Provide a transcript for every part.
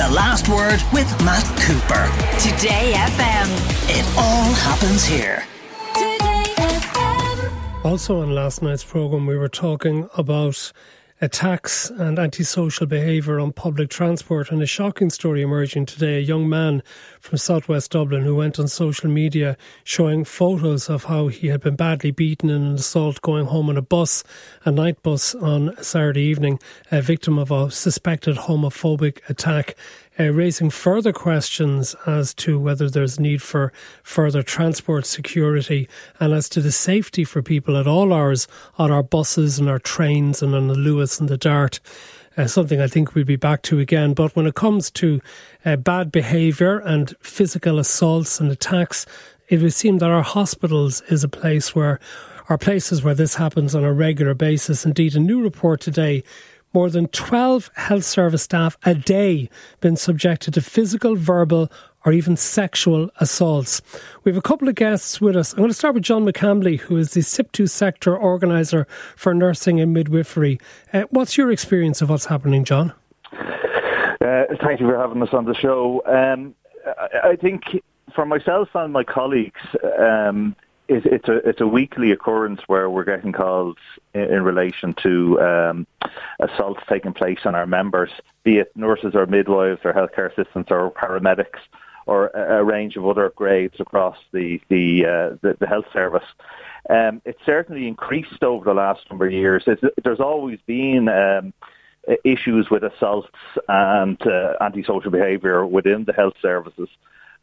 The Last Word with Matt Cooper. Today FM. It all happens here. Today FM. Also, on last night's programme, we were talking about attacks and antisocial behaviour on public transport. And a shocking story emerging today a young man from southwest Dublin who went on social media showing photos of how he had been badly beaten in an assault going home on a bus, a night bus on Saturday evening, a victim of a suspected homophobic attack uh, raising further questions as to whether there's need for further transport security and as to the safety for people at all hours on our buses and our trains and on the Luas and the Dart. Uh, something I think we'll be back to again. But when it comes to uh, bad behaviour and physical assaults and attacks, it would seem that our hospitals is a place where are places where this happens on a regular basis. Indeed, a new report today more than 12 health service staff a day been subjected to physical, verbal, or even sexual assaults. We have a couple of guests with us. I'm going to start with John McCamley, who is the SIPTU sector organiser for nursing and midwifery. Uh, what's your experience of what's happening, John? Uh, thank you for having us on the show. Um, I think for myself and my colleagues, um, it's, it's a it's a weekly occurrence where we're getting calls in, in relation to um, assaults taking place on our members, be it nurses or midwives or healthcare assistants or paramedics or a, a range of other grades across the the uh, the, the, health service. Um, it's certainly increased over the last number of years. It's, there's always been um, issues with assaults and uh, antisocial behaviour within the health services.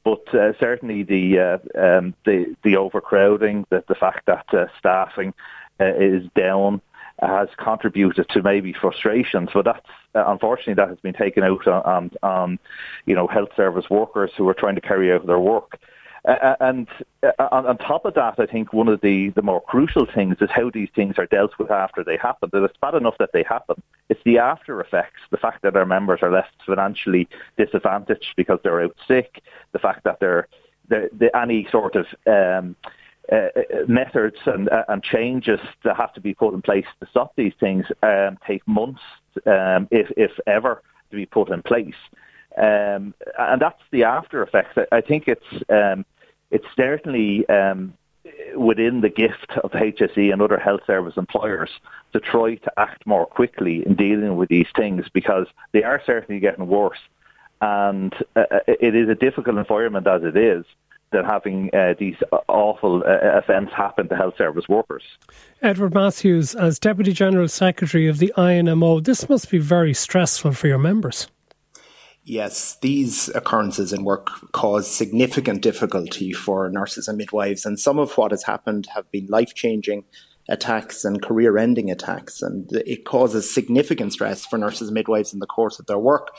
But uh, certainly the, uh, um, the the overcrowding, the, the fact that uh, staffing uh, is down, has contributed to maybe frustrations. But that's uh, unfortunately that has been taken out on, on, you know health service workers who are trying to carry out their work. And on, on, top of that, I think one of the, the more crucial things is how these things are dealt with after they happen. That it's bad enough that they happen. It's the after effects, the fact that our members are left financially disadvantaged because they're out sick, the fact that they're, they're, they're any sort of um, uh, methods and, uh, and changes that have to be put in place to stop these things um, take months, um, if, if ever, to be put in place. Um, and that's the after effects. I think it's um, it's certainly um, within the gift of HSE and other health service employers to try to act more quickly in dealing with these things because they are certainly getting worse. And uh, it is a difficult environment as it is than having uh, these awful uh, events happen to health service workers. Edward Matthews, as Deputy General Secretary of the INMO, this must be very stressful for your members. Yes, these occurrences in work cause significant difficulty for nurses and midwives, and some of what has happened have been life changing attacks and career ending attacks, and it causes significant stress for nurses and midwives in the course of their work.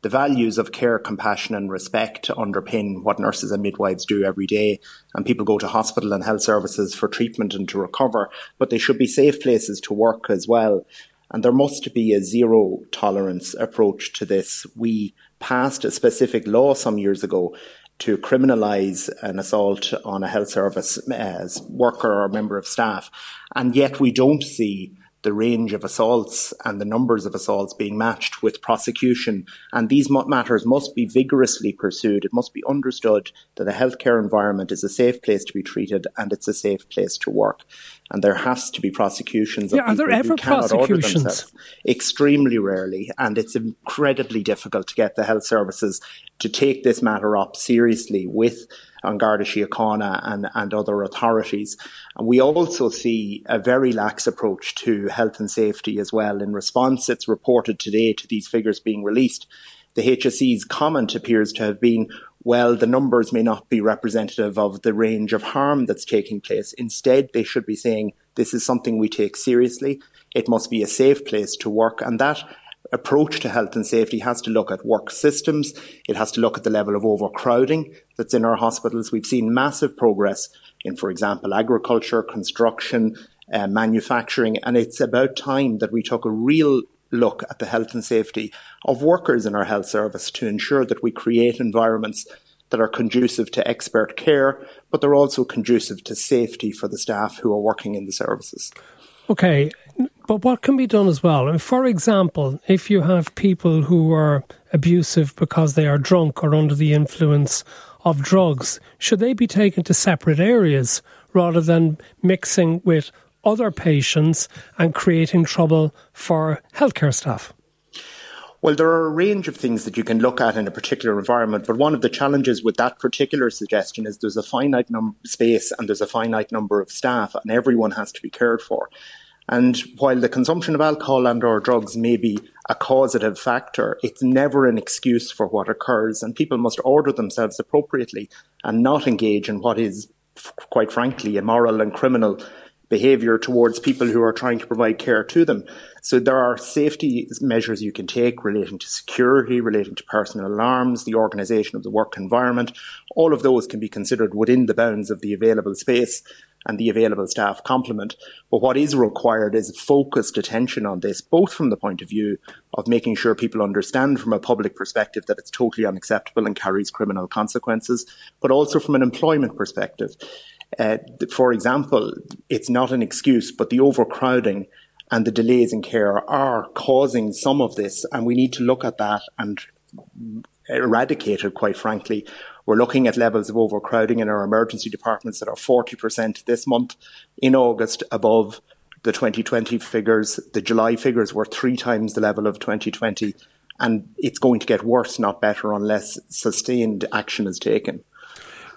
The values of care, compassion, and respect underpin what nurses and midwives do every day, and people go to hospital and health services for treatment and to recover, but they should be safe places to work as well. And there must be a zero tolerance approach to this. We passed a specific law some years ago to criminalise an assault on a health service as worker or member of staff. And yet we don't see the range of assaults and the numbers of assaults being matched with prosecution. And these matters must be vigorously pursued. It must be understood that a healthcare environment is a safe place to be treated and it's a safe place to work. And there has to be prosecutions. Yeah, are there ever prosecutions? Extremely rarely. And it's incredibly difficult to get the health services to take this matter up seriously with An Garda Síochána and, and other authorities. And we also see a very lax approach to health and safety as well. In response, it's reported today to these figures being released. The HSE's comment appears to have been, well, the numbers may not be representative of the range of harm that's taking place. Instead, they should be saying, this is something we take seriously. It must be a safe place to work. And that approach to health and safety has to look at work systems. It has to look at the level of overcrowding that's in our hospitals. We've seen massive progress in, for example, agriculture, construction, uh, manufacturing, and it's about time that we took a real look at the health and safety of workers in our health service to ensure that we create environments that are conducive to expert care, but they're also conducive to safety for the staff who are working in the services. Okay, But what can be done as well? For example, if you have people who are abusive because they are drunk or under the influence of drugs, should they be taken to separate areas rather than mixing with other patients and creating trouble for healthcare staff? Well, there are a range of things that you can look at in a particular environment, but one of the challenges with that particular suggestion is there's a finite number space and there's a finite number of staff, and everyone has to be cared for. And while the consumption of alcohol and or drugs may be a causative factor, it's never an excuse for what occurs, and people must order themselves appropriately and not engage in what is, quite frankly, immoral and criminal behaviour towards people who are trying to provide care to them. So there are safety measures you can take relating to security, relating to personal alarms, the organisation of the work environment. All of those can be considered within the bounds of the available space and the available staff complement. But what is required is focused attention on this, both from the point of view of making sure people understand from a public perspective that it's totally unacceptable and carries criminal consequences, but also from an employment perspective. Uh, for example, it's not an excuse, but the overcrowding and the delays in care are causing some of this, and we need to look at that and eradicate it, quite frankly. We're looking at levels of overcrowding in our emergency departments that are 40% this month in August above the 2020 figures. The July figures were three times the level of 2020, and it's going to get worse, not better, unless sustained action is taken.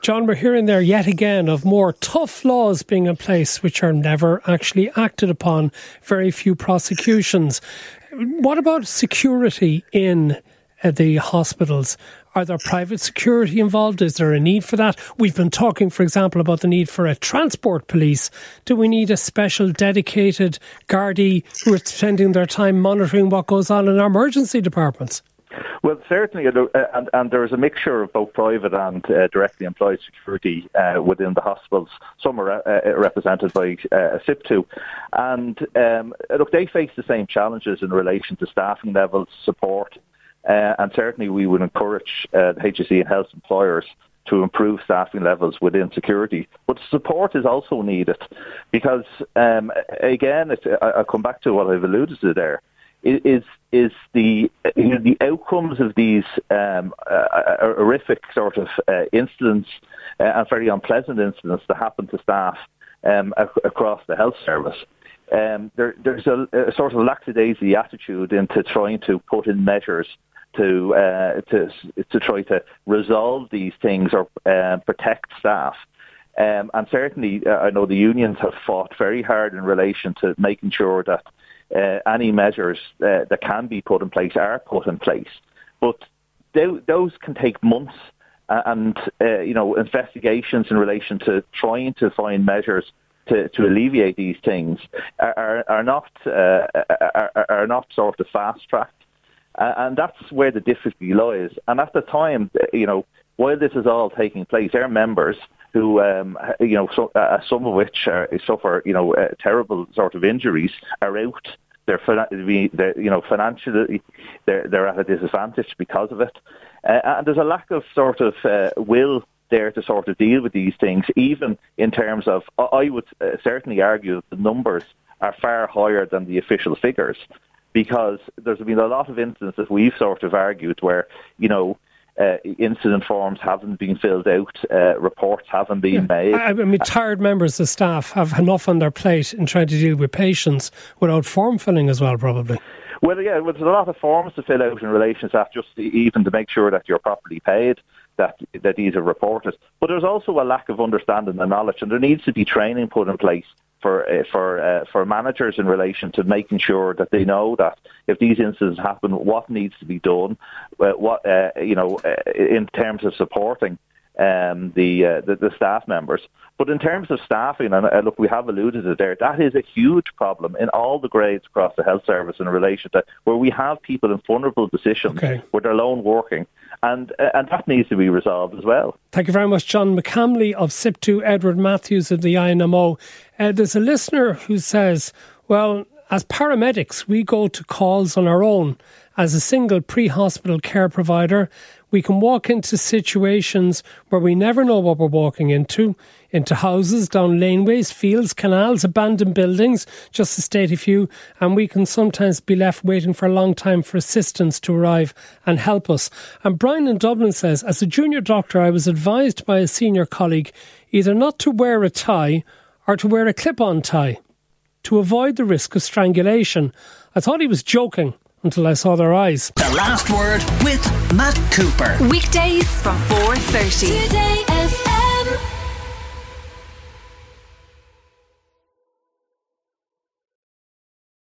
John, we're hearing there yet again of more tough laws being in place which are never actually acted upon, very few prosecutions. What about security in uh, the hospitals? Are there private security involved? Is there a need for that? We've been talking, for example, about the need for a transport police. Do we need a special dedicated Gardaí who are spending their time monitoring what goes on in our emergency departments? Well, certainly, uh, and, and there is a mixture of both private and uh, directly employed security uh, within the hospitals. Some are uh, represented by uh, SIPTU. And um, look, they face the same challenges in relation to staffing levels, support, uh, and certainly we would encourage uh, the HSE and health employers to improve staffing levels within security. But support is also needed because, um, again, I, will come back to what I've alluded to there is is the you know, the outcomes of these um, uh, uh, horrific sort of uh, incidents uh, and very unpleasant incidents that happen to staff um, ac- across the health service. Um, there, there's a, a, sort of lackadaisy attitude into trying to put in measures to uh, to to try to resolve these things or uh, protect staff. Um, and certainly, I know the unions have fought very hard in relation to making sure that uh, any measures uh, that can be put in place are put in place. But th- those can take months, uh, and uh, you know investigations in relation to trying to find measures to, to alleviate these things are, are, are not uh, are, are, not sort of fast tracked. And that's where the difficulty lies. And at the time, you know, while this is all taking place, our members who, um, you know, so, uh, some of which are, suffer, you know, uh, terrible sort of injuries, are out. They're, they're, you know, financially, they're, they're at a disadvantage because of it. Uh, and there's a lack of sort of uh, will there to sort of deal with these things, even in terms of, I would uh, certainly argue that the numbers are far higher than the official figures because there's been a lot of instances we've sort of argued where, you know, uh, incident forms haven't been filled out, uh, reports haven't been yeah. made. I, I mean, tired members of staff have enough on their plate in trying to deal with patients without form filling as well, probably. Well, yeah, well, there's a lot of forms to fill out in relation to that, just even to make sure that you're properly paid, that that these are reported. But there's also a lack of understanding and knowledge, and there needs to be training put in place for uh, for uh, for managers in relation to making sure that they know that if these incidents happen, what needs to be done, uh, what uh, you know, uh, in terms of supporting um, the, uh, the, the staff members. But in terms of staffing, and uh, look, we have alluded to it there, that is a huge problem in all the grades across the health service in relation to where we have people in vulnerable positions okay. where they're alone working. And, uh, and that needs to be resolved as well. Thank you very much, John McCamley of SIPTU, Edward Matthews of the INMO. Uh, there's a listener who says, well, as paramedics, we go to calls on our own as a single pre hospital care provider, we can walk into situations where we never know what we're walking into, into houses, down laneways, fields, canals, abandoned buildings, just to state a few, and we can sometimes be left waiting for a long time for assistance to arrive and help us. And Brian in Dublin says, as a junior doctor, I was advised by a senior colleague either not to wear a tie or to wear a clip on tie to avoid the risk of strangulation. I thought he was joking until I saw their eyes. The last word with Matt Cooper. Weekdays from 4.30. Today